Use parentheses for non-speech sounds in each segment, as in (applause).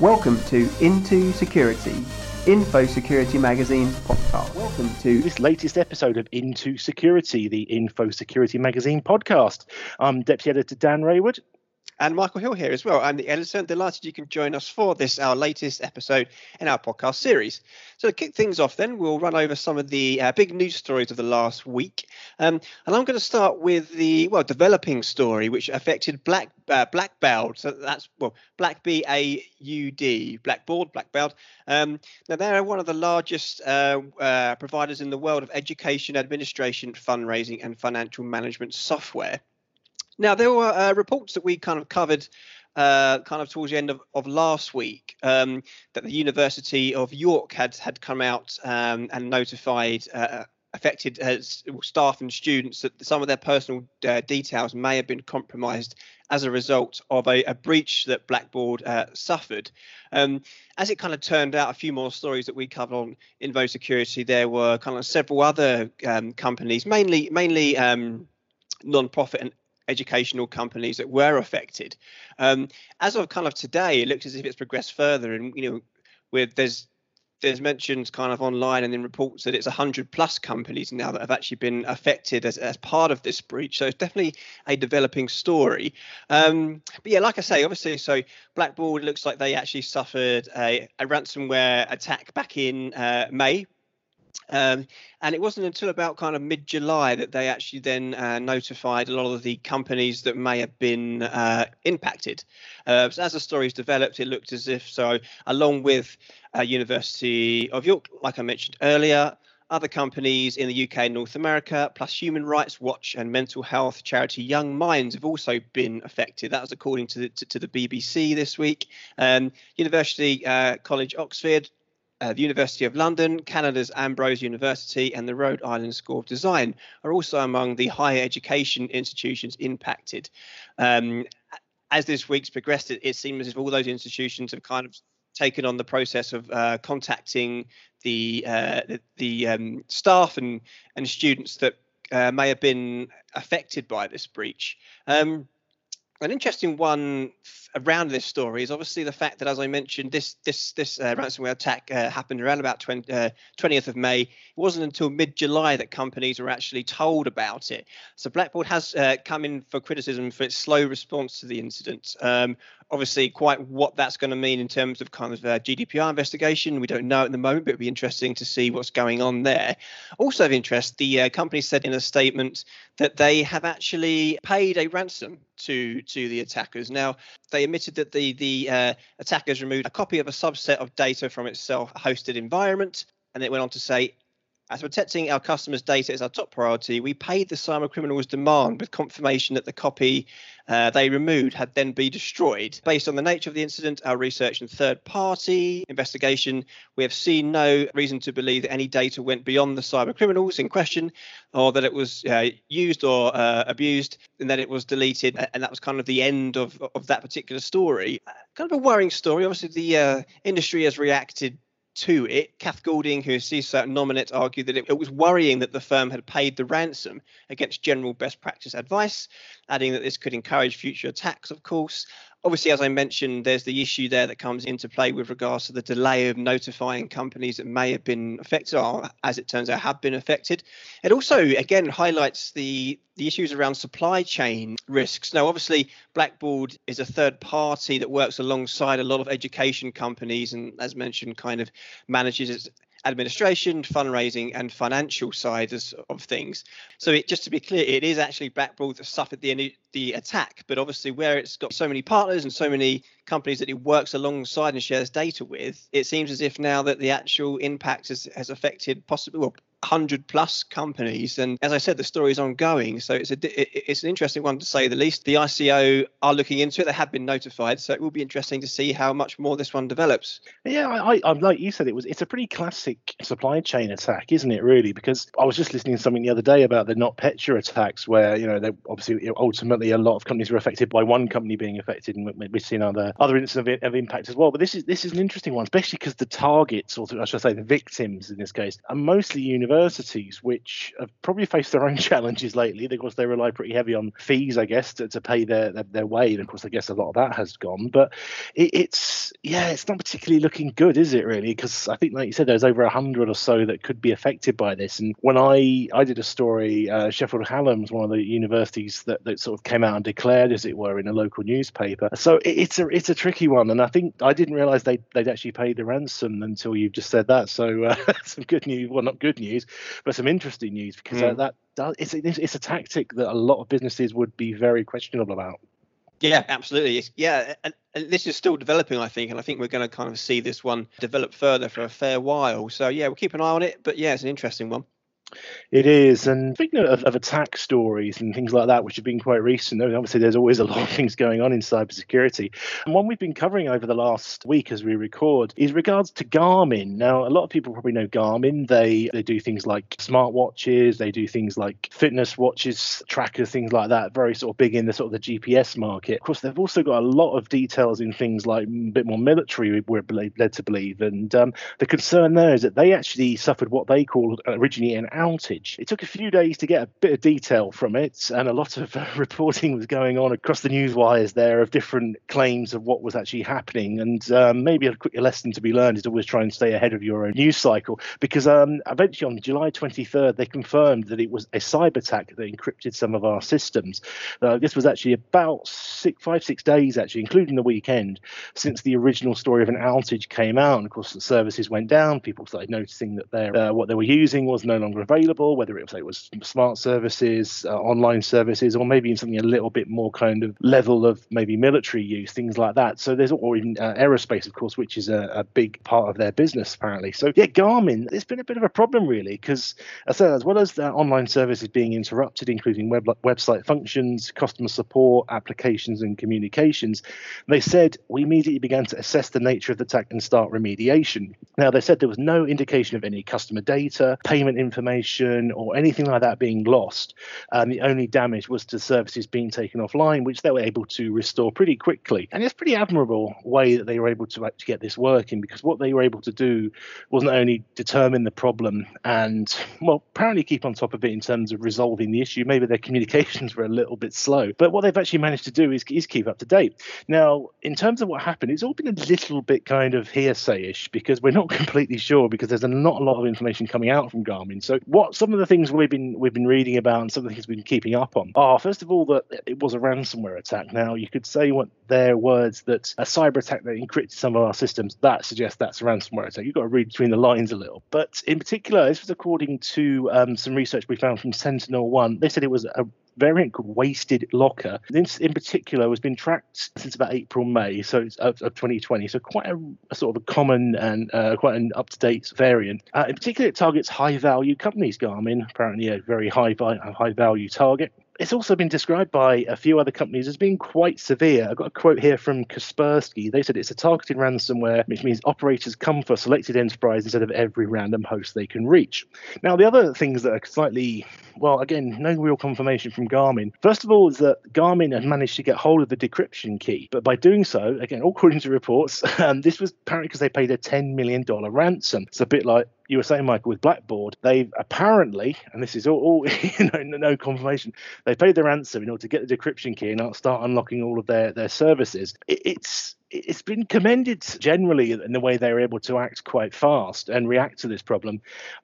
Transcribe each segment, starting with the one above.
Welcome to IntoSecurity, Info Security Magazine's podcast. Welcome to this latest episode of IntoSecurity, the Infosecurity Magazine podcast. I'm Deputy Editor Dan Raywood. And Michael Hill here as well. I'm the editor. Delighted you can join us for this, our latest episode in our podcast series. So, to kick things off, then, we'll run over some of the uh, big news stories of the last week. Um, and I'm going to start with the, well, developing story, which affected Black uh. So, that's, well, Black B A U D, Blackboard, Blackbaud. Um, now, they're one of the largest uh, uh, providers in the world of education, administration, fundraising, and financial management software. Now, there were uh, reports that we kind of covered uh, kind of towards the end of, of last week um, that the University of York had had come out um, and notified uh, affected uh, staff and students that some of their personal uh, details may have been compromised as a result of a, a breach that Blackboard uh, suffered. Um, as it kind of turned out, a few more stories that we covered on Infosecurity, there were kind of several other um, companies, mainly mainly um, non-profit and educational companies that were affected. Um, as of kind of today, it looks as if it's progressed further, and you know, with there's there's mentions kind of online and in reports that it's 100 plus companies now that have actually been affected as, as part of this breach. So it's definitely a developing story. Um, but yeah, like I say, obviously, so Blackboard looks like they actually suffered a, a ransomware attack back in uh, May um, and it wasn't until about kind of mid July that they actually then uh, notified a lot of the companies that may have been uh, impacted. Uh, so as the stories developed, it looked as if so, along with uh, University of York, like I mentioned earlier, other companies in the UK and North America, plus Human Rights Watch and mental health charity Young Minds have also been affected. That was according to the, to, to the BBC this week. Um, University uh, College Oxford uh, the University of London, Canada's Ambrose University, and the Rhode Island School of Design are also among the higher education institutions impacted. Um, as this week's progressed, it, it, seems as if all those institutions have kind of taken on the process of uh, contacting the uh, the, the um, staff and and students that uh, may have been affected by this breach. Um, an interesting one around this story is obviously the fact that, as I mentioned, this this this uh, ransomware attack uh, happened around about 20, uh, 20th of May. It wasn't until mid-July that companies were actually told about it. So Blackboard has uh, come in for criticism for its slow response to the incident. Um, obviously, quite what that's going to mean in terms of kind of uh, GDPR investigation, we don't know at the moment, but it'd be interesting to see what's going on there. Also of interest, the uh, company said in a statement that they have actually paid a ransom to to the attackers. Now they admitted that the the uh, attackers removed a copy of a subset of data from its self-hosted environment, and it went on to say as protecting our customers' data is our top priority, we paid the cyber criminals' demand with confirmation that the copy uh, they removed had then been destroyed. Based on the nature of the incident, our research and third party investigation, we have seen no reason to believe that any data went beyond the cyber criminals in question or that it was uh, used or uh, abused and that it was deleted. And that was kind of the end of, of that particular story. Kind of a worrying story. Obviously, the uh, industry has reacted to it. Kath Goulding, who is CISO nominate, argued that it, it, was worrying that the firm had paid the ransom against general best practice advice, adding that this could encourage future attacks, of course. Obviously, as I mentioned, there's the issue there that comes into play with regards to the delay of notifying companies that may have been affected, or as it turns out, have been affected. It also, again, highlights the the issues around supply chain risks. Now, obviously, Blackboard is a third party that works alongside a lot of education companies, and as mentioned, kind of manages its administration, fundraising, and financial side of things. So, it, just to be clear, it is actually Blackbaud that suffered the the attack, but obviously, where it's got so many partners and so many companies that it works alongside and shares data with, it seems as if now that the actual impact has, has affected possibly well, 100 plus companies and as i said the story is ongoing. So it's a it's an interesting one to say the least. The ico are looking into it. They have been notified so it will be interesting to see how much more this one develops. Yeah i, I like you said it was it's a pretty classic supply chain attack isn't it really? Because i was just listening to something the other day about the NotPetya attacks where you know obviously ultimately a lot of companies were affected by one company being affected and we've seen other other incidents of, of impact as well. But this is this is an interesting one especially because the targets or i should say the victims in this case are mostly universities universities, which have probably faced their (laughs) own challenges lately. Of course, they rely pretty heavy on fees, I guess, to, to pay their, their, their way. And of course, I guess a lot of that has gone. But it, it's yeah, it's not particularly looking good, is it? Really? Because I think, like you said, there's over hundred or so that could be affected by this. And when I I did a story, uh, Sheffield Hallam's one of the universities that, that sort of came out and declared, as it were, in a local newspaper. So it, it's a it's a tricky one, and I think I didn't realise they they'd actually paid the ransom until you've just said that. So uh, (laughs) some good news, well, not good news, but some interesting news because mm. that does, it's it's a tactic that a lot of businesses would be very questionable about. Yeah, absolutely. Yeah, and, and, this is still developing, I think, and I think we're going to kind of see this one develop further for a fair while. So yeah, we'll keep an eye on it. But yeah, it's an interesting one. It is, and speaking of, of, attack stories and things like that, which have been quite recent, obviously there's always a lot of (laughs) things going on in cybersecurity. And one we've been covering over the last week as we record is regards to Garmin. Now, a lot of people probably know Garmin. They they do things like smartwatches, they do things like fitness watches, trackers, things like that. Very sort of big in the sort of the GPS market. Of course, they've also got a lot of details in things like a bit more military. We're led to believe, and um, the concern there is that they actually suffered what they called originally an outage. It took a few days to get a bit of detail from it, and a lot of uh, (laughs) reporting was going on across the news wires there of different claims of what was actually happening. And um, maybe a quick lesson to be learned is always try and stay ahead of your own news cycle, because um, eventually on July 23rd they confirmed that it was a cyber attack that encrypted some of our systems. Uh, this was actually about six, five, six days actually, including the weekend, since the original story of an outage came out. And of course, the services went down. People started noticing that their uh, what they were using was no longer available, whether it was, it was smart services, uh, online services, or maybe even something a little bit more kind of level of maybe military use, things like that. So there's, or even uh, aerospace, of course, which is a, a, big part of their business apparently. So yeah, Garmin, it's been a bit of a problem really, because said as well as online services being interrupted, including web, website functions, customer support, applications, and communications, they said we immediately began to assess the nature of the attack and start remediation. Now they said there was no indication of any customer data, payment information or anything like that being lost. Um, the only damage was to services being taken offline, which they were able to restore pretty quickly. And it's pretty admirable way that they were able to actually get this working because what they were able to do was not only determine the problem and, well, apparently keep on top of it in terms of resolving the issue. Maybe their (laughs) communications were a little bit slow, but what they've actually managed to do is, is keep up to date. Now, in terms of what happened, it's all been a little bit kind of hearsay ish because we're not (laughs) completely sure because there's not a lot of information coming out from Garmin. So, what some of the things we've been we've been reading about and some of the things we've been keeping up on are first of all that it was a ransomware attack. Now you could say what their words that a cyber attack that encrypted some of our systems that suggests that's a ransomware attack. You've got to read between the lines a little. But in particular, this was according to um, some research we found from SentinelOne. They said it was a variant called WastedLocker. This in particular has been tracked since about April, May, so it's of, of 2020. So quite a, a, sort of a common and uh, quite an up-to-date variant. Uh, in particular, it targets high-value companies. Garmin apparently a very high high value target it's also been described by a few other companies as being quite severe. I've got a quote here from Kaspersky. They said it's a targeted ransomware, which means operators come for selected enterprise instead of every random host they can reach. Now, the other things that are slightly, well, again, no real confirmation from Garmin. First of all, is that Garmin had managed to get hold of the decryption key, but by doing so, again, according to reports, (laughs) um, this was apparently because they paid a $10 million ransom. It's a bit like you were saying, Michael, with Blackboard, they've apparently, and this is all, all (laughs) you know, no confirmation, they paid their ransom in order to get the decryption key and start unlocking all of their their services. It, it's it's been commended generally in the way they were able to act quite fast and react to this problem.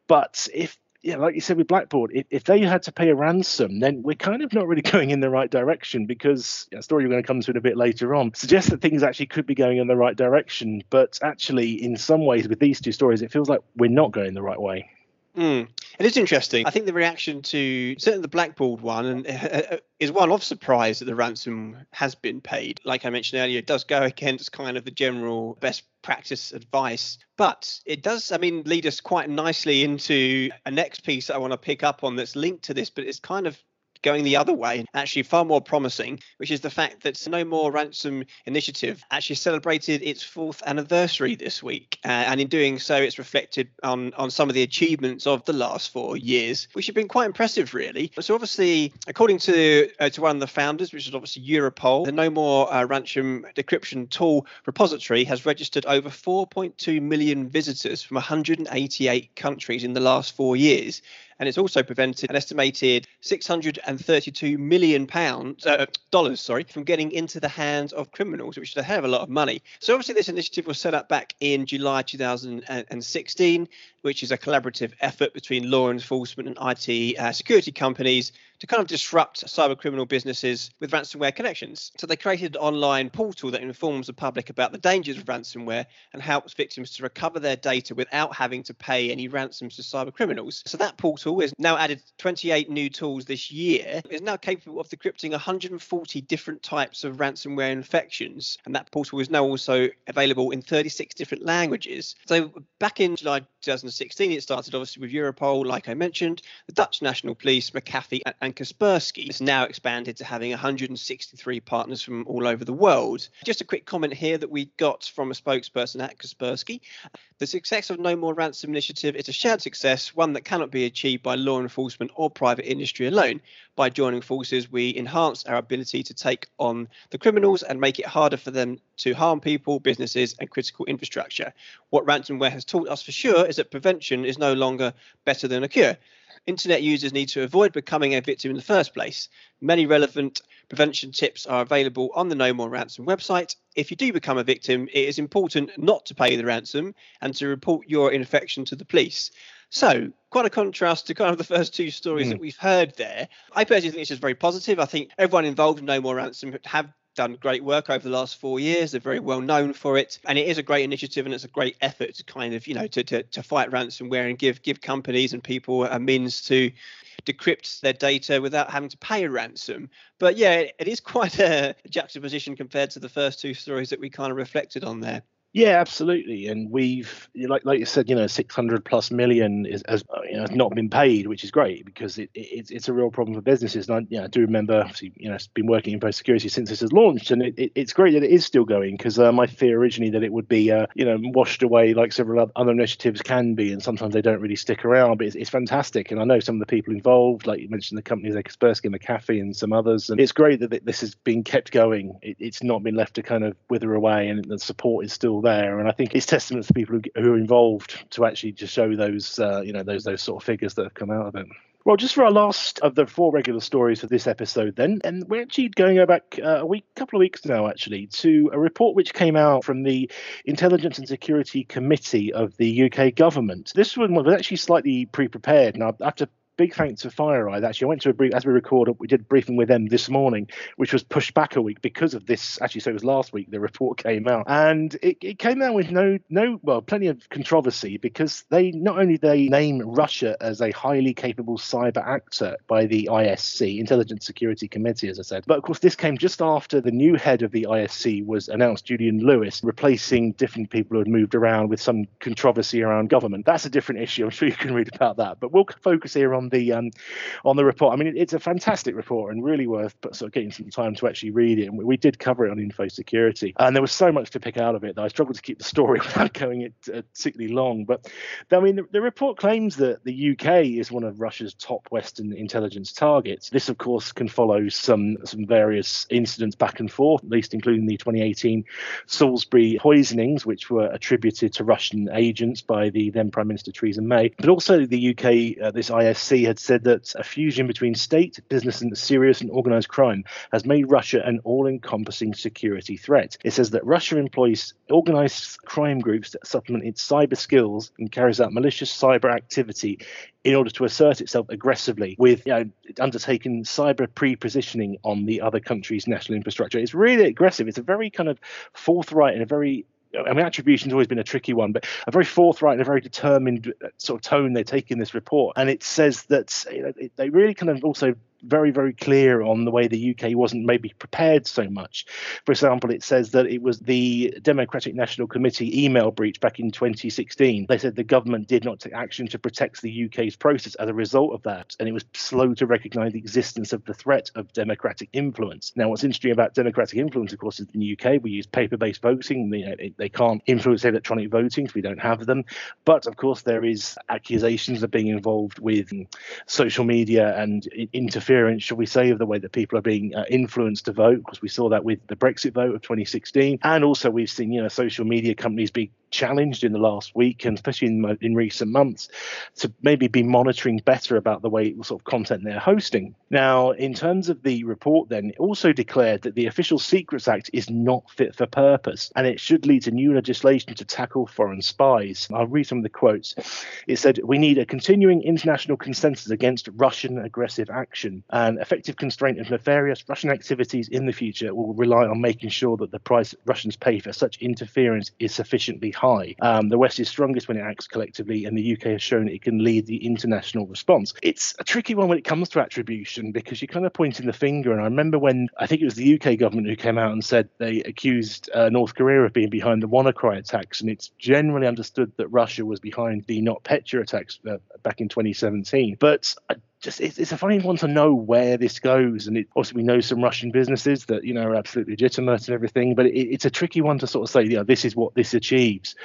But if yeah, like you said with Blackboard, if, if, they had to pay a ransom, then we're kind of not really (laughs) going in the right direction because a story we're going to come to in a bit later on suggests that things actually could be going in the right direction. But actually, in some ways, with these two stories, it feels like we're not going the right way. Mm. It is interesting. I think the reaction to certainly the Blackboard one and uh, is one of surprise that the ransom has been paid. Like I mentioned earlier, it does go against kind of the general best practice advice, but it does. I mean, lead us quite nicely into a next piece I want to pick up on that's linked to this, but it's kind of going the other way, actually far more promising, which is the fact that No More Ransom Initiative actually celebrated its fourth anniversary this week. Uh, and in doing so, it's reflected on, on some of the achievements of the last four years, which have been quite impressive, really. So, obviously, according to, uh, to one of the founders, which is obviously Europol, the No More uh, Ransom Decryption Tool repository has registered over 4.2 million visitors from 188 countries in the last four years and it's also prevented an estimated 632 million pounds uh, dollars sorry from getting into the hands of criminals which is a hell of a lot of money. So obviously this initiative was set up back in july 2016 which is a collaborative effort between law enforcement and IT uh, security companies to kind of disrupt cyber criminal businesses with ransomware connections. So they created an online portal that informs the public about the dangers of ransomware and helps victims to recover their data without having to pay any ransoms to cyber criminals. So that portal is now added 28 new tools this year. It's now capable of decrypting 140 different types of ransomware infections, and that portal is now also available in 36 different languages. So back in July 2016, it started obviously with Europol, like I mentioned, the Dutch National Police, McAfee, and Kaspersky. It's now expanded to having 163 partners from all over the world. Just a quick comment here that we got from a spokesperson at Kaspersky. The success of No More Ransom initiative is a shared success, one that cannot be achieved by law enforcement or private industry alone. By joining forces, we enhance our ability to take on the criminals and make it harder for them to harm people, businesses, and critical infrastructure. What ransomware has taught us for sure is that prevention is no longer better than a cure. Internet users need to avoid becoming a victim in the first place. Many relevant prevention tips are available on the No More Ransom website. If you do become a victim, it is important not to pay the ransom and to report your infection to the police. So, quite a contrast to kind of the first two stories mm. that we've heard there. I personally think it's just very positive. I think everyone involved in No More Ransom have done great work over the last four years. They're very well known for it, and it is a great initiative and it's a great effort to kind of you know to to, to fight ransomware and give give companies and people a means to decrypt their data without having to pay a ransom. But yeah, it, it is (laughs) quite a juxtaposition compared to the first two stories that we kind of reflected on there. Yeah, absolutely. And we've, like like you said, you know, 600 plus million is has you know, not been paid, which is great because it, it, it's a real problem for businesses. And I, you know, I do remember, you know, been working in post security since this has launched, and it, it's great that it is still going because uh, my fear originally that it would be, uh, you know, washed away like several other initiatives can be, and sometimes they don't really stick around. But it's, it's fantastic, and I know some of the people involved, like you mentioned, the companies like Kaspersky, McAfee, and some others, and it's great that this has been kept going. It, it's not been left to kind of wither away, and the support is still there. And I think it's testament to people who, who are involved to actually just show those, uh, you know, those those sort of figures that have come out of it. Well, just for our last of the four regular stories for this episode, then, and we're actually going back uh, a week, couple of weeks now, actually, to a report which came out from the Intelligence and Security Committee of the UK government. This one was actually slightly pre-prepared, and I have to big thanks to FireEye. Actually, I went to a brief as we record. We did a briefing with them this morning, which was pushed back a week because of this. Actually, so it was last week the report came out, and it, it came out with no no well, plenty of controversy because they not only they name Russia as a highly capable cyber actor by the ISC, Intelligence Security Committee, as I said, but of course this came just after the new head of the ISC was announced, Julian Lewis, replacing different people who had moved around with some controversy around government. That's a different issue. I'm sure you can read about that, but we'll focus here on on the um, on the report. I mean, it's a fantastic report and really worth sort of getting some time to actually read it. And we, we did cover it on Infosecurity, and there was so much to pick out of it that I struggled to keep the story (laughs) without going it uh, particularly long. But I mean, the, the report claims that the UK is one of Russia's top Western intelligence targets. This, of course, can follow some some various incidents back and forth, at least including the 2018 Salisbury poisonings, which were attributed to Russian agents by the then Prime Minister Theresa May, but also the UK, uh, this ISC had said that a fusion between state, business, and serious and organized crime has made Russia an all encompassing security threat. It says that Russia employs organized crime groups that supplement its cyber skills and carries out malicious cyber activity in order to assert itself aggressively with you know, undertaking cyber pre-positioning on the other country's national infrastructure. It's really aggressive. It's a very kind of forthright and a very I mean, attribution's always been a tricky one, but a very forthright and a very determined uh, sort of tone they take in this report. And it says that you know, they really kind of also very, very clear on the way the UK wasn't maybe prepared so much. For example, it says that it was the Democratic National Committee email breach back in 2016. They said the government did not take action to protect the UK's process as a result of that, and it was slow to recognise the existence of the threat of democratic influence. Now, what's interesting about democratic influence, of course, is in the UK we use paper-based voting. You know, they can't influence electronic voting, so we don't have them. But of course, there is accusations of being involved with social media and interference, shall we say, of the way that people are being uh, influenced to vote. Because we saw that with the Brexit vote of 2016, and also we've seen you know social media companies be challenged in the last week and especially in, in recent months to maybe be monitoring better about the way sort of content they're hosting. Now, in terms of the report, then it also declared that the Official Secrets Act is not fit for purpose and it should lead to new legislation to tackle foreign spies. I'll read some of the quotes. It said, We need a continuing international consensus against Russian aggressive action and effective constraint of nefarious Russian activities in the future will rely on making sure that the price Russians pay for such interference is sufficiently high high. Um, the West is strongest when it acts collectively, and the UK has shown it can lead the international response. It's a tricky one when it comes to attribution because you're kind of pointing the finger. And I remember when I think it was the UK government who came out and said they accused uh, North Korea of being behind the WannaCry attacks, and it's generally understood that Russia was behind the NotPetya attacks uh, back in 2017. But I just it's, it's, a funny one to know where this goes. And it, also, we know some Russian businesses that you know are absolutely legitimate and everything, but it, it's a tricky one to sort of say, know, this is what this achieves.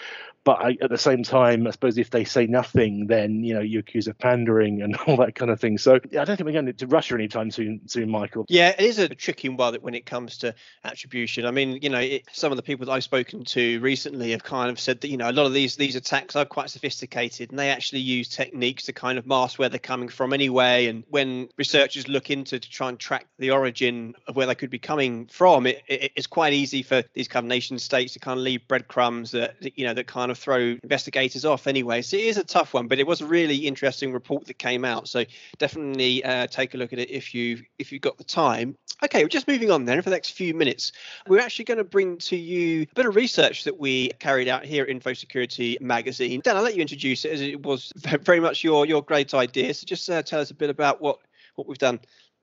But I, at the same time, I suppose if they say nothing, then you know you accuse of pandering and (laughs) all that kind of thing. So I don't think we're going to Russia anytime soon, soon, Michael. Yeah, it is a tricky one when it comes to attribution. I mean, you know, it, some of the people that I've spoken to recently have kind of said that you know a lot of these these attacks are quite sophisticated and they actually use techniques to kind of mask where they're coming from anyway. And when researchers look into to try and track the origin of where they could be coming from, it, it, it's quite easy for these kind of nation states to kind of leave breadcrumbs that you know that kind kind of throw investigators off anyway. So it is a tough one, but it was a really interesting report that came out. So definitely uh, take a look at it if you if you've got the time. Okay, we're just moving on then for the next few minutes. We're actually going to bring to you a bit of research that we carried out here at Infosecurity Magazine. Dan, I'll let you introduce it as it was (laughs) very much your your great idea. So just uh, tell us a bit about what what we've done.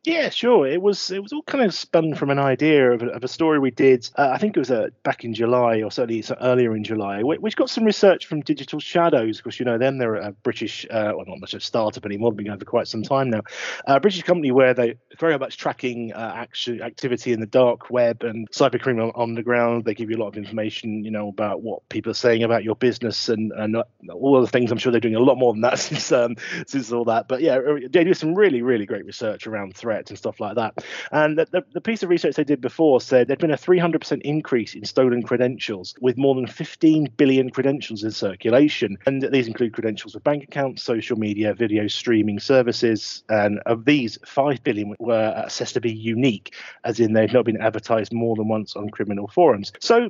Yeah, sure. It was it was all kind of spun from an idea of a, of a story we did. Uh, I think it was uh, back in July or certainly earlier in July, which got some research from Digital Shadows because you know them they're a British, uh, well not much of a startup anymore, been going for quite some time now. a British company where they very much tracking uh, action activity in the dark web and cybercrime on, the ground. They give you a lot of information, you know, about what people are saying about your business and and uh, all the things. I'm sure they're doing a lot more than that (laughs) since um, since all that. But yeah, they do some really really great research around threats and stuff like that. And the, the, the piece of research they did before said there'd been a 300% increase in stolen credentials, with more than 15 billion credentials in circulation. And these include credentials for bank accounts, social media, video streaming services. And of these, 5 billion were assessed to be unique, as in they've not been advertised more than once on criminal forums. So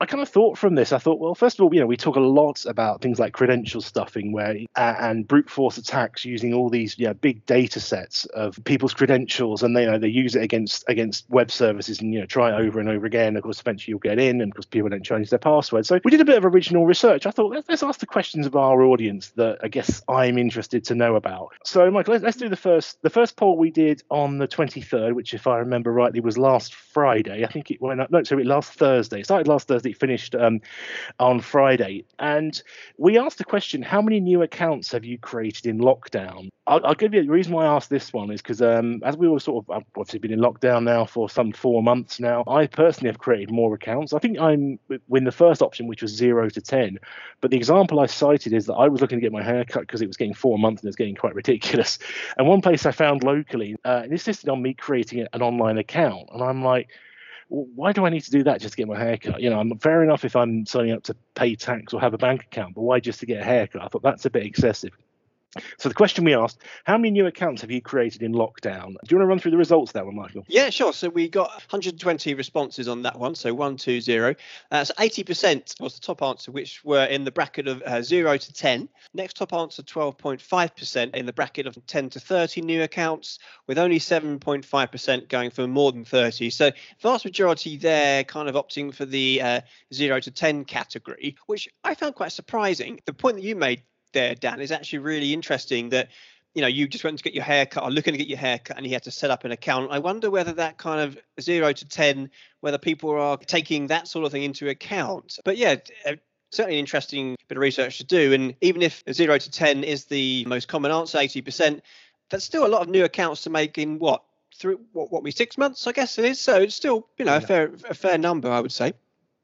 I kind of thought from this, I thought, well, first of all, you know, we talk a lot about things like credential stuffing, where uh, and brute force attacks using all these, yeah, big data sets of people's credentials, and they you know they use it against against web services, and you know try it over and over again. Of course, eventually you'll get in, and of course people don't change their password. So we did a bit of original research. I thought let's, let's ask the questions of our audience that I guess I'm interested to know about. So, Michael, let's, let's do the first the first poll we did on the 23rd, which, if I remember rightly, was last Friday. I think it went up. No, sorry, last Thursday. It started last Thursday finished um, on Friday. And we asked the question how many new accounts have you created in lockdown? I'll, I'll give you the reason why I asked this one is because um, as we were sort of, obviously been in lockdown now for some four months now, I personally have created more accounts. I think I'm in the first option, which was zero to 10. But the example I cited is that I was looking to get my hair cut because it was getting four months and it's getting quite ridiculous. (laughs) And one place I found locally uh, insisted on me creating an online account. And I'm like, why do I need to do that just to get my haircut? You know, I'm fair enough if I'm signing up to pay tax or have a bank account, but why just to get a haircut? I thought that's a bit excessive. So the question we asked, how many new accounts have you created in lockdown? Do you want to run through the results that one, Michael? Yeah, sure. So we got 120 responses on that one. So 120. Uh, so 80% was the top answer, which were in the bracket of uh, 0 to 10. Next top answer, 12.5% in the bracket of 10 to 30 new accounts, with only 7.5% going for more than 30. So vast majority there kind of opting for the uh, 0 to 10 category, which I found quite surprising. The point that you made there, Dan, is actually really interesting that you know, you just went to get your hair cut or looking to get your hair cut and you had to set up an account. I wonder whether that kind of zero to 10, whether people are taking that sort of thing into account. But yeah, uh, certainly an interesting bit of research to do. And even if zero to 10 is the most common answer, 80%, that's still a lot of new accounts to make in what? Through what, what we six months, I guess it is. So it's still, you know, a fair a fair number, I would say.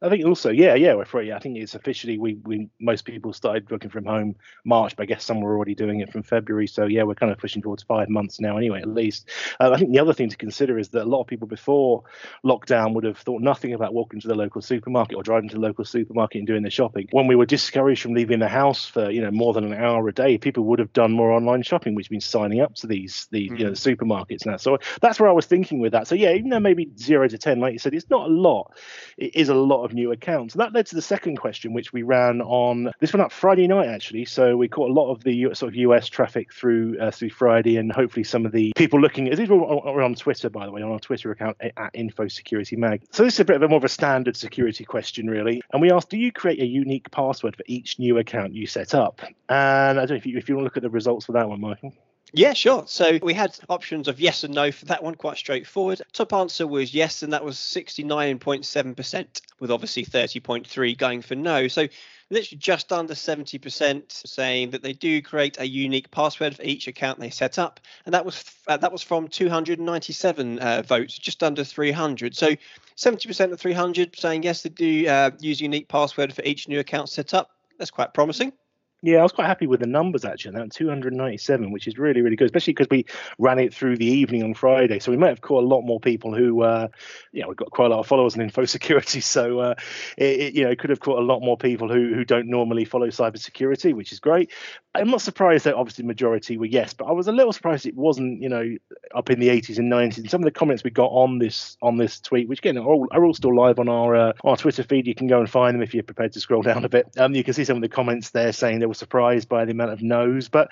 I think also, yeah, yeah, we're free. I think it's officially we we most people started working from home March, but I guess some were already doing it from February. So yeah, we're kind of pushing towards five months now, anyway, at least. Uh, I think the other thing to consider is that a lot of people before lockdown would have thought nothing about walking to the local supermarket or driving to the local supermarket and doing their shopping. When we were discouraged from leaving the house for you know more than an hour a day, people would have done more online shopping, which means signing up to these the mm. you know the supermarkets now. So that's where I was thinking with that. So yeah, even though maybe zero to ten, like you said, it's not a lot. It is a lot of new accounts. And that led to the second question, which we ran on this went up Friday night actually. So we caught a lot of the sort of US traffic through uh, through Friday, and hopefully some of the people looking. These were on Twitter, by the way, on our Twitter account at Infosecurity Mag. So this is a bit of a more of a standard security question, really. And we asked, do you create a unique password for each new account you set up? And I don't know if you, if you want to look at the results for that one, Michael. Yeah, sure. So we had options of yes and no for that one, quite straightforward. Top answer was yes, and that was 69.7%, with obviously 30.3 going for no. So literally just under 70% saying that they do create a unique password for each account they set up, and that was uh, that was from 297 uh, votes, just under 300. So 70% of 300 saying yes, they do uh, use unique password for each new account set up. That's quite promising. Yeah, I was quite happy with the numbers actually. That 297, which is really, really good, especially because we ran it through the evening on Friday. So we might have caught a lot more people who, uh, you know, we've got quite a lot of followers in info security. (laughs) So, uh, it, it, you know, could have caught a lot more people who, who don't normally follow cybersecurity, which is great. I'm not surprised that obviously the majority were yes, but I was a little surprised it wasn't, you know, up in the 80s and 90s. And some of the comments we got on this on this tweet, which again are all, are all still live on our uh, our Twitter feed. You can go and find them if you're prepared to scroll (laughs) down a bit. Um, you can see some of the comments there saying were surprised by the amount of no's, but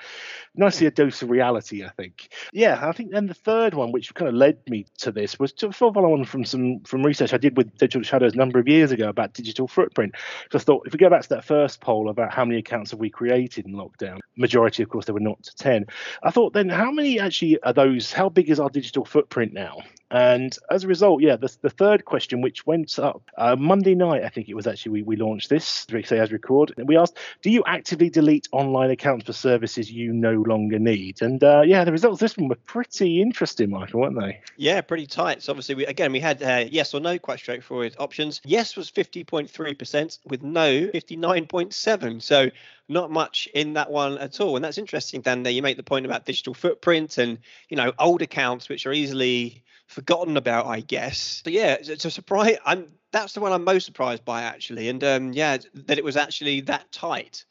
nicely a dose of reality, I think. Yeah, I think then the third one, which kind of led me to this, was to follow on from some from research I did with Digital Shadows a number of years ago about digital footprint. Because I thought if we go back to that first poll about how many accounts have we created in lockdown, majority, of course, they were not to 10. I thought then how many actually are those? How big is our digital footprint now? And as a result, yeah, the, the third question, which went up uh, Monday night, I think it was actually we, we launched this, say as record, and we asked, do you actively delete online accounts for services you no longer need? And uh, yeah, the results this one were pretty interesting, Michael, weren't they? Yeah, pretty tight. So obviously, we, again, we had uh, yes or no, quite straightforward options. Yes was 50.3%, with no 59.7. So not much in that one at all. And that's interesting, Dan. There you make the point about digital footprint and you know old accounts which are easily forgotten about, I guess. But yeah, it's a surprise. I'm that's the one I'm most surprised by actually, and um, yeah, that it was actually that tight.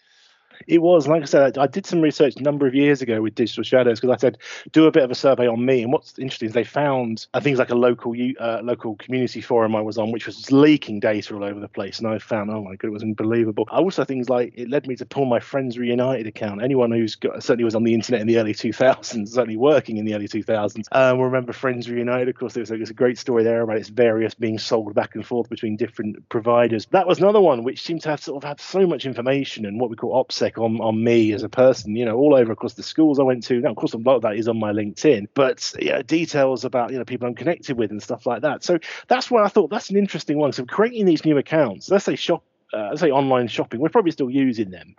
It was, like I said, I did some research a number of years ago with Digital Shadows because I said do a bit of a survey on me. And what's interesting is they found uh, things like a local uh, local community forum I was on, which was leaking data all over the place. And I found, oh my god, it was unbelievable. I also, things like it led me to pull my Friends Reunited account. Anyone who's got certainly was on the internet in the early 2000s, certainly working in the early 2000s, uh, will remember Friends Reunited. Of course, there was, a, was a great story there about its various being sold back and forth between different providers. That was another one which seemed to have sort of had so much information and what we call On, on me as a person, you know, all over across the schools I went to. Now, of course, a lot of that is on my LinkedIn, but know, details about, you know, people I'm connected with and stuff like that. So that's why I thought that's an interesting one. So creating these new accounts, let's say shop uh, say online shopping, we're probably still using them.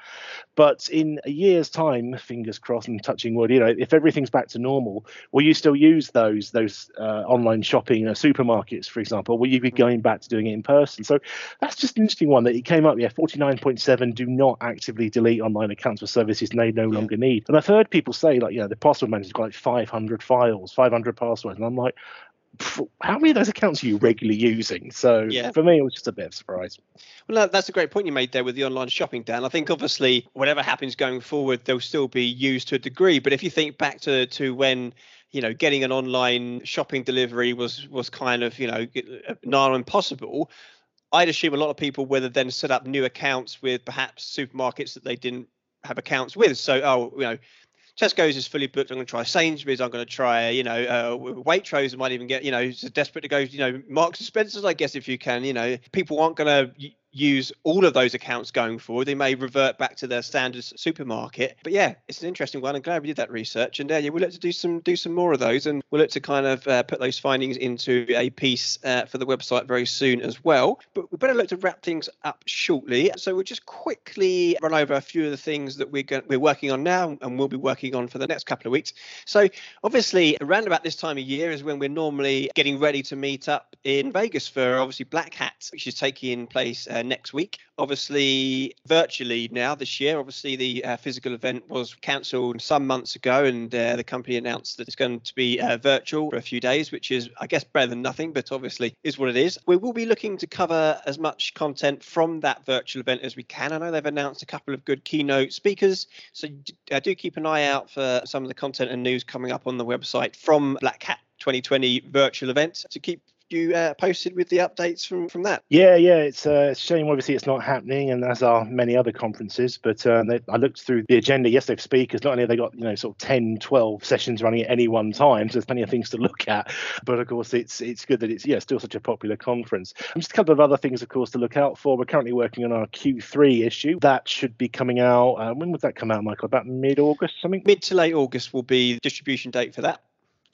But in a year's time, fingers crossed and touching wood, you know, if everything's back to normal, will you still use those those uh, online shopping uh, supermarkets, for example? Will you be going back to doing it in person? So that's just an interesting one that it came up. Yeah, forty nine point seven do not actively delete online accounts for services they no longer need. And I've heard people say like, you know, the password manager's got like five hundred files, five hundred passwords, and I'm like, how many of those accounts are you regularly using? So yeah. for me, it was just a bit of a surprise. Well, that's a great point you made there with the online shopping, Dan. I think obviously whatever happens going forward, they'll still be used to a degree. But if you think back to to when you know getting an online shopping delivery was was kind of you know uh, nigh impossible. I'd assume a lot of people would have then set up new accounts with perhaps supermarkets that they didn't have accounts with. So, oh, you know, Tesco's is fully booked. I'm going to try Sainsbury's. I'm going to try, you know, uh, Waitrose. I might even get, you know, desperate to go, you know, Marks and Spencers. I guess if you can, you know, people aren't going to use all of those accounts going forward. They may revert back to their standard supermarket. But yeah, it's an interesting one. I'm glad we did that research, and uh, yeah, we'll look to do some do some more of those, and we'll look to kind of uh, put those findings into a piece uh, for the website very soon as well. But we better look to wrap things up shortly. So we'll just quickly run over a few of the things that we're we're working on now, and we'll be working on for the next couple of weeks. So obviously, around about this time of year is when we're normally getting ready to meet up in Vegas for obviously Black Hat, which is taking place uh, next week. Obviously, virtually now this year. Obviously, the uh, physical event was cancelled some months ago, and uh, the company announced that it's going to be uh, virtual for a few days, which is, I guess, better than nothing, but obviously is what it is. We will be looking to cover as much content from that virtual event as we can. I know they've announced a couple of good keynote speakers, so uh, do keep an eye out for some of the content and news coming up on the website from Black Hat 2020 virtual event to keep you uh, posted with the updates from from that. Yeah, yeah, it's, uh, a shame. Obviously, it's not happening, and as are many other conferences. But uh, they, I looked through the agenda yesterday for speakers. Not only have they got you know sort of 10, 12 sessions running at any one time, so there's plenty of things to look at. But of course, it's it's good that it's yeah still such a popular conference. And just a couple of other things, of course, to look out for. We're currently working on our Q3 issue. That should be coming out. Uh, when would that come out, Michael? About mid August, something. Mid to late August will be the distribution date for that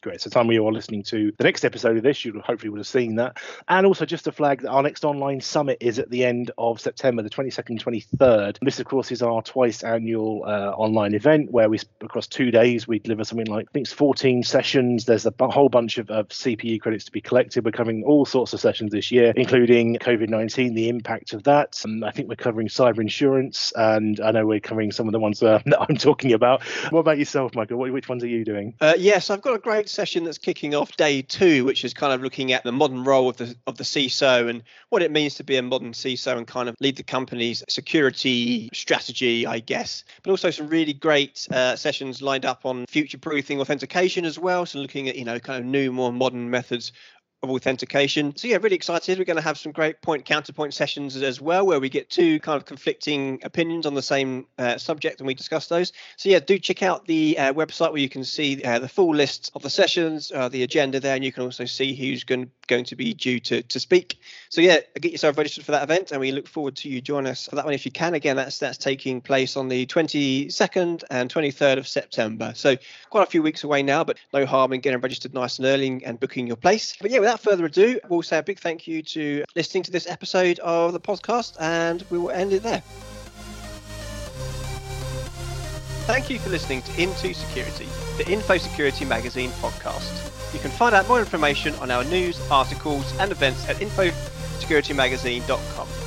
great. So, time you are listening to the next episode of this, you hopefully would have seen that. And also, just to flag that our next online summit is at the end of September, the 22nd, 23rd. This, of course, is our twice annual uh, online event where we, across two days, we deliver something like, I think it's 14 sessions. There's a whole bunch of, of CPE credits to be collected. We're covering all sorts of sessions this year, including COVID 19, the impact of that. Um, I think we're covering cyber insurance, and I know we're covering some of the ones uh, (laughs) that I'm talking about. What about yourself, Michael? Which ones are you doing? Uh, yes, I've got a great session that's kicking off day two, which is kind of looking at the modern role of the of the CISO and what it means to be a modern CISO and kind of lead the company's security strategy, I guess. But also some really great uh, sessions lined up on future-proofing authentication as well. So looking at you know kind of new, more modern methods of authentication. So yeah, really excited. We're going to have some great point counterpoint sessions as well, where we get two kind of conflicting opinions on the same uh, subject, and we discuss those. So yeah, do check out the uh, website where you can see uh, the full list of the sessions, uh, the agenda there, and you can also see who's going going to be due to to speak. So yeah, get yourself registered for that event, and we look forward to you joining us for that one if you can. Again, that's that's taking place on the 22nd and 23rd of September. So quite a few weeks away now, but no harm in getting registered nice and early and booking your place. But yeah, without further ado, we'll say a big thank you to listening to this episode of the podcast, and we will end it there. Thank you for listening to IntoSecurity, the Infosecurity Magazine podcast. You can find out more information on our news, articles, and events at infosecuritymagazine.com.